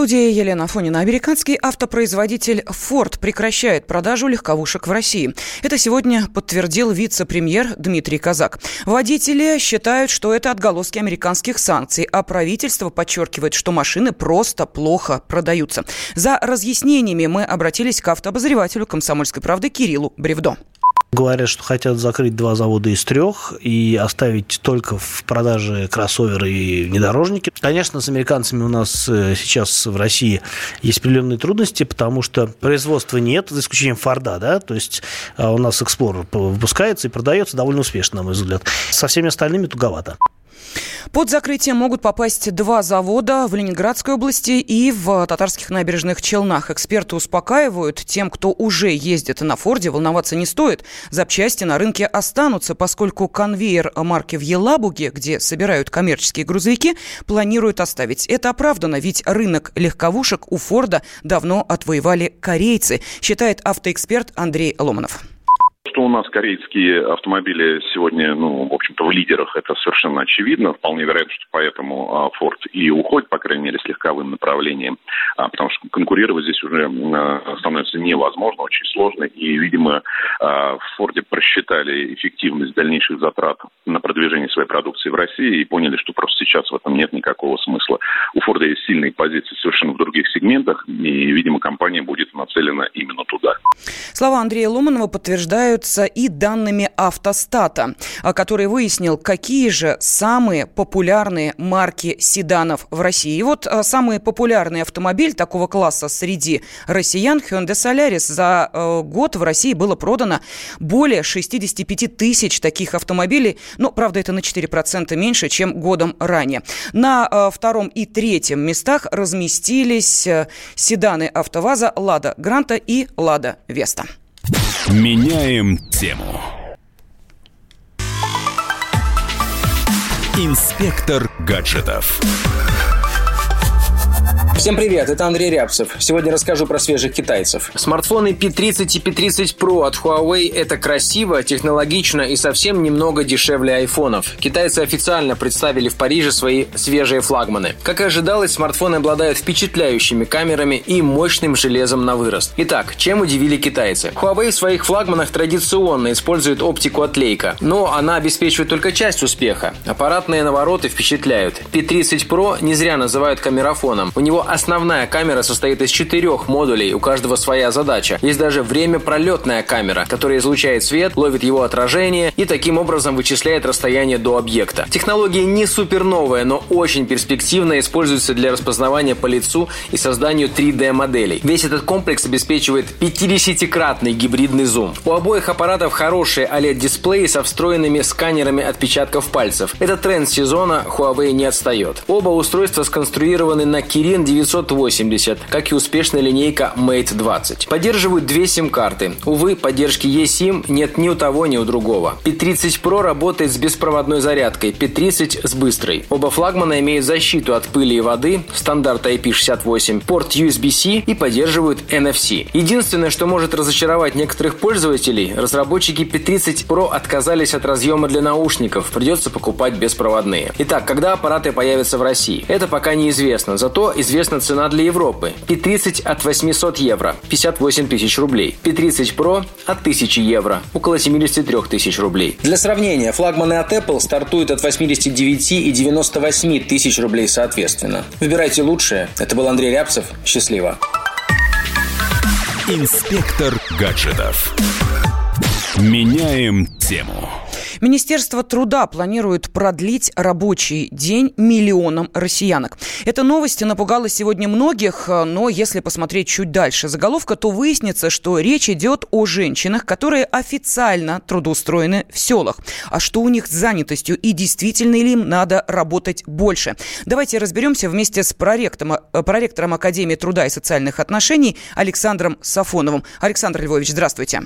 студии Елена Фонина. Американский автопроизводитель Ford прекращает продажу легковушек в России. Это сегодня подтвердил вице-премьер Дмитрий Казак. Водители считают, что это отголоски американских санкций, а правительство подчеркивает, что машины просто плохо продаются. За разъяснениями мы обратились к автообозревателю «Комсомольской правды» Кириллу Бревдо. Говорят, что хотят закрыть два завода из трех и оставить только в продаже кроссоверы и внедорожники. Конечно, с американцами у нас э, сейчас в России есть определенные трудности, потому что производства нет, за исключением Форда, да, то есть а, у нас Explorer выпускается и продается довольно успешно, на мой взгляд. Со всеми остальными туговато. Под закрытие могут попасть два завода в Ленинградской области и в татарских набережных Челнах. Эксперты успокаивают, тем, кто уже ездит на Форде, волноваться не стоит. Запчасти на рынке останутся, поскольку конвейер марки в Елабуге, где собирают коммерческие грузовики, планируют оставить. Это оправдано, ведь рынок легковушек у Форда давно отвоевали корейцы, считает автоэксперт Андрей Ломанов. Что у нас корейские автомобили сегодня, ну, в общем-то, в лидерах, это совершенно очевидно. Вполне вероятно, что поэтому а, Ford и уходит, по крайней мере, с легковым направлением, а, потому что конкурировать здесь уже а, становится невозможно, очень сложно. И, видимо, в Ford просчитали эффективность дальнейших затрат на продвижение своей продукции в России и поняли, что просто сейчас в этом нет никакого смысла. У Ford есть сильные позиции совершенно в других сегментах, и, видимо, компания будет нацелена именно туда. Слова Андрея Ломанова подтверждают являются и данными автостата, который выяснил, какие же самые популярные марки седанов в России. И вот а, самый популярный автомобиль такого класса среди россиян Hyundai Solaris. За э, год в России было продано более 65 тысяч таких автомобилей. Но, правда, это на 4% меньше, чем годом ранее. На э, втором и третьем местах разместились э, седаны АвтоВАЗа «Лада Гранта» и «Лада Веста». Меняем тему. Инспектор гаджетов. Всем привет, это Андрей Рябцев. Сегодня расскажу про свежих китайцев. Смартфоны P30 и P30 Pro от Huawei – это красиво, технологично и совсем немного дешевле айфонов. Китайцы официально представили в Париже свои свежие флагманы. Как и ожидалось, смартфоны обладают впечатляющими камерами и мощным железом на вырост. Итак, чем удивили китайцы? Huawei в своих флагманах традиционно использует оптику от Leica, но она обеспечивает только часть успеха. Аппаратные навороты впечатляют. P30 Pro не зря называют камерафоном. У него основная камера состоит из четырех модулей, у каждого своя задача. Есть даже время пролетная камера, которая излучает свет, ловит его отражение и таким образом вычисляет расстояние до объекта. Технология не супер новая, но очень перспективная, используется для распознавания по лицу и созданию 3D-моделей. Весь этот комплекс обеспечивает 50-кратный гибридный зум. У обоих аппаратов хорошие OLED-дисплеи со встроенными сканерами отпечатков пальцев. Это тренд сезона, Huawei не отстает. Оба устройства сконструированы на Kirin 980, как и успешная линейка Mate 20. Поддерживают две сим-карты. Увы, поддержки eSIM нет ни у того, ни у другого. P30 Pro работает с беспроводной зарядкой, P30 с быстрой. Оба флагмана имеют защиту от пыли и воды, стандарт IP68, порт USB-C и поддерживают NFC. Единственное, что может разочаровать некоторых пользователей, разработчики P30 Pro отказались от разъема для наушников, придется покупать беспроводные. Итак, когда аппараты появятся в России? Это пока неизвестно, зато известно известна цена для Европы. P30 от 800 евро, 58 тысяч рублей. P30 Pro от 1000 евро, около 73 тысяч рублей. Для сравнения, флагманы от Apple стартуют от 89 и 98 тысяч рублей соответственно. Выбирайте лучшее. Это был Андрей Рябцев. Счастливо. Инспектор гаджетов. Меняем тему. Министерство труда планирует продлить рабочий день миллионам россиянок. Эта новость напугала сегодня многих, но если посмотреть чуть дальше заголовка, то выяснится, что речь идет о женщинах, которые официально трудоустроены в селах. А что у них с занятостью и действительно ли им надо работать больше? Давайте разберемся вместе с проректором, э, проректором Академии труда и социальных отношений Александром Сафоновым. Александр Львович, здравствуйте.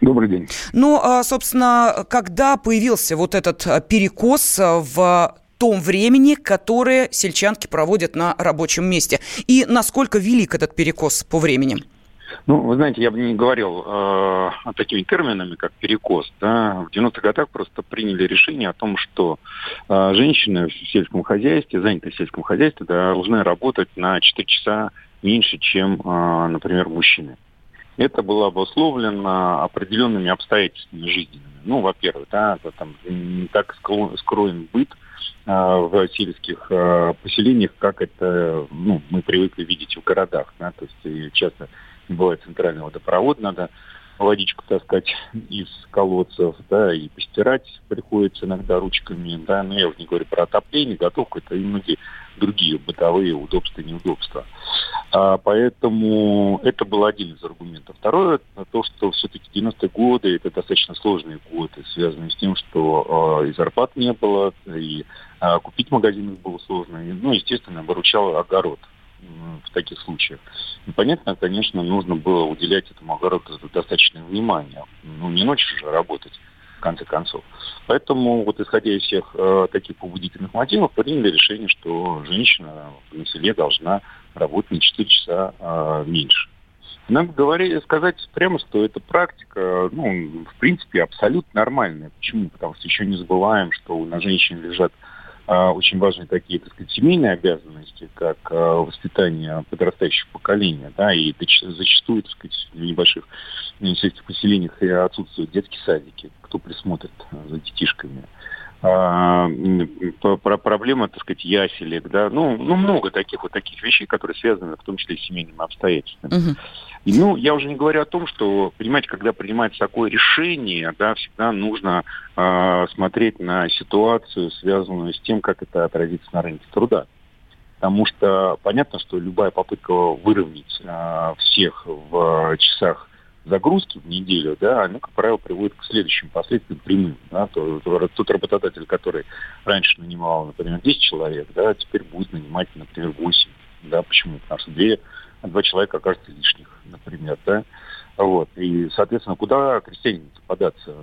Добрый день. Ну, а, собственно, когда появился вот этот а, перекос а, в том времени, которое сельчанки проводят на рабочем месте? И насколько велик этот перекос по времени? Ну, вы знаете, я бы не говорил э, такими терминами, как перекос. Да? В 90-х годах просто приняли решение о том, что э, женщины в сельском хозяйстве, занятые в сельском хозяйстве, должны работать на 4 часа меньше, чем, э, например, мужчины. Это было обусловлено определенными обстоятельствами жизненными. Ну, во-первых, да, там не так скроен быт э, в сельских э, поселениях, как это ну, мы привыкли видеть в городах. Да? То есть часто не бывает центрального водопровода, надо водичку таскать из колодцев, да, и постирать приходится иногда ручками, да, но я уже не говорю про отопление, готовку, это и многие другие бытовые удобства неудобства. А, поэтому это был один из аргументов. Второе, то, что все-таки 90-е годы, это достаточно сложные годы, связанные с тем, что а, и зарплат не было, и а, купить магазин было сложно, и, ну, естественно, выручал огород в таких случаях. И понятно, конечно, нужно было уделять этому огороду достаточное внимание. Ну, не ночью же работать, в конце концов. Поэтому, вот исходя из всех э, таких побудительных мотивов, приняли решение, что женщина на селе должна работать на 4 часа э, меньше. Надо говорить, сказать прямо, что эта практика, ну, в принципе, абсолютно нормальная. Почему? Потому что еще не забываем, что на женщине лежат очень важные такие, так сказать, семейные обязанности, как а, воспитание подрастающего поколения, да, и зачастую, так сказать, в небольших сельских поселениях отсутствуют детские садики, кто присмотрит за детишками. А, про проблема, так сказать, яселек, да, ну, ну, много таких вот таких вещей, которые связаны в том числе с семейными обстоятельствами. Uh-huh. И, ну, я уже не говорю о том, что, понимаете, когда принимается такое решение, да, всегда нужно э, смотреть на ситуацию, связанную с тем, как это отразится на рынке труда. Потому что понятно, что любая попытка выровнять э, всех в часах загрузки в неделю, да, она, как правило, приводит к следующим последствиям прямым. Да, то, то, тот работодатель, который раньше нанимал, например, 10 человек, да, теперь будет нанимать, например, 8. Да, почему? Потому что две два человека окажется лишних, например, да. Вот. И, соответственно, куда крестьянин податься?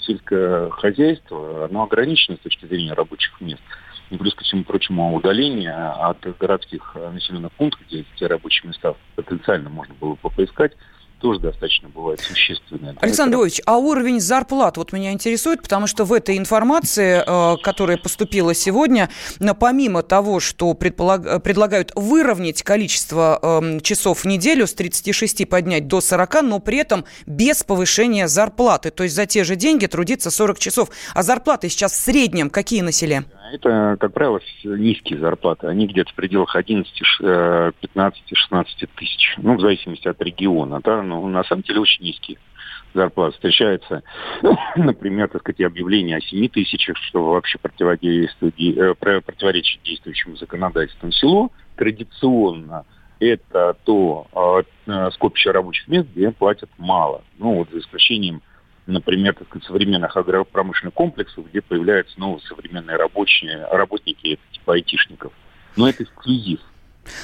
Сельское хозяйство, оно ограничено с точки зрения рабочих мест. И плюс ко всему прочему удаление от городских населенных пунктов, где эти рабочие места потенциально можно было бы поискать, тоже достаточно бывает существенная. Александр Львович, а уровень зарплат вот меня интересует, потому что в этой информации, э, которая поступила сегодня, помимо того, что предполаг... предлагают выровнять количество эм, часов в неделю с 36 поднять до 40, но при этом без повышения зарплаты. То есть за те же деньги трудиться 40 часов. А зарплаты сейчас в среднем какие на селе? Это, как правило, низкие зарплаты. Они где-то в пределах 11, 15, 16 тысяч. Ну, в зависимости от региона. Да? Но на самом деле очень низкие зарплаты. Встречается, например, так сказать, объявление о 7 тысячах, что вообще э, противоречит действующему законодательству. Село традиционно это то э, скопище рабочих мест, где платят мало. Ну, вот за исключением например, так сказать, современных агропромышленных комплексов, где появляются новые современные рабочие, работники типа айтишников. Но это эксклюзив.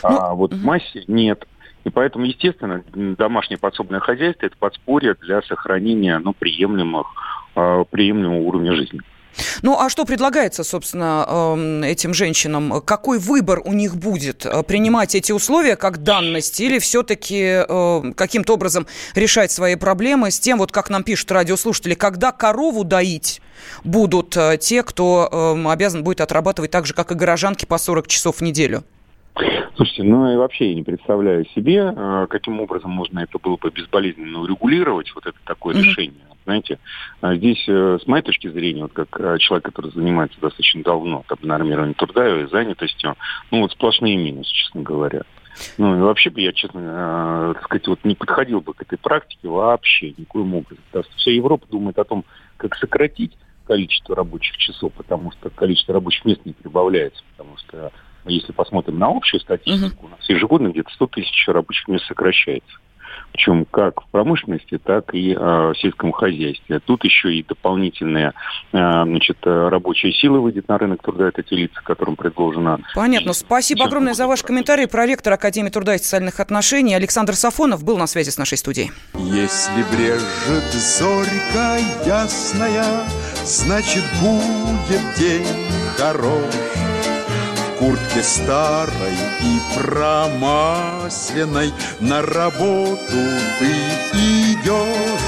Ну, а вот угу. в массе нет. И поэтому, естественно, домашнее подсобное хозяйство – это подспорье для сохранения ну, приемлемых, э, приемлемого уровня жизни. Ну, а что предлагается, собственно, эм, этим женщинам? Какой выбор у них будет? Э, принимать эти условия как данность или все-таки э, каким-то образом решать свои проблемы с тем, вот как нам пишут радиослушатели, когда корову доить будут э, те, кто эм, обязан будет отрабатывать так же, как и горожанки, по 40 часов в неделю? Слушайте, ну и вообще я не представляю себе, каким образом можно это было бы безболезненно урегулировать, вот это такое mm-hmm. решение. Знаете, а здесь, э, с моей точки зрения, вот как э, человек, который занимается достаточно давно там, нормированием труда и занятостью, ну вот сплошные минусы, честно говоря. Ну и вообще бы я, честно э, так сказать, вот не подходил бы к этой практике вообще никоим образом. Потому что вся Европа думает о том, как сократить количество рабочих часов, потому что количество рабочих мест не прибавляется, потому что если посмотрим на общую статистику, uh-huh. у нас ежегодно где-то 100 тысяч рабочих мест сокращается причем как в промышленности, так и э, в сельском хозяйстве. Тут еще и дополнительная э, значит, рабочая сила выйдет на рынок труда, это те лица, которым предложено... Понятно. Спасибо огромное за ваш комментарий. Проректор Академии труда и социальных отношений Александр Сафонов был на связи с нашей студией. Если брежет зорька ясная, значит будет день хорош куртке старой и промасленной На работу ты идешь.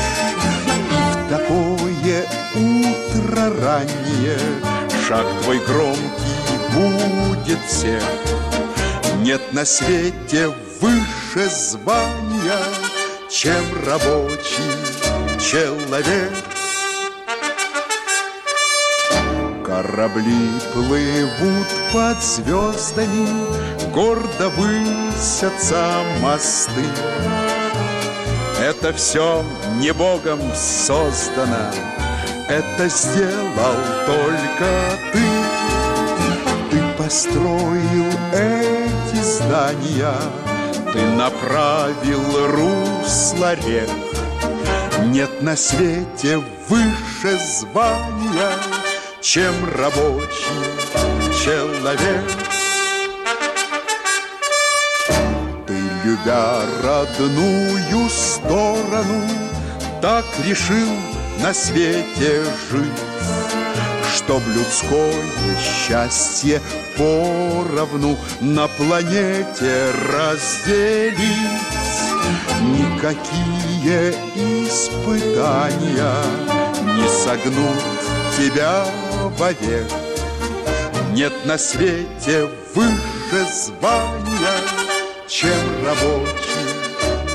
В такое утро раннее Шаг твой громкий будет всех Нет на свете выше звания Чем рабочий человек Корабли плывут под звездами, Гордо высятся мосты. Это все не Богом создано, Это сделал только ты. Ты построил эти здания, Ты направил русло рек. Нет на свете выше звания, чем рабочий человек. Ты, любя родную сторону, так решил на свете жить, Чтоб людское счастье поровну на планете разделить. Никакие испытания не согнут тебя вовек Нет на свете выше звания Чем рабочий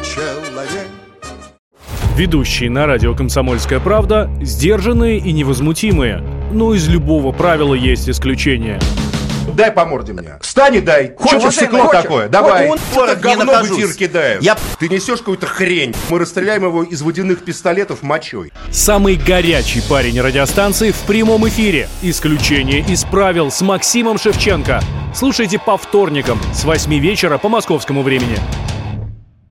человек. Ведущие на радио «Комсомольская правда» сдержанные и невозмутимые. Но из любого правила есть исключение – Дай по морде мне. Встань и дай. Хочешь стекло такое? Давай. Он, это говно в эфир кидает. Я... Ты несешь какую-то хрень. Мы расстреляем его из водяных пистолетов мочой. Самый горячий парень радиостанции в прямом эфире. Исключение из правил с Максимом Шевченко. Слушайте по вторникам с 8 вечера по московскому времени.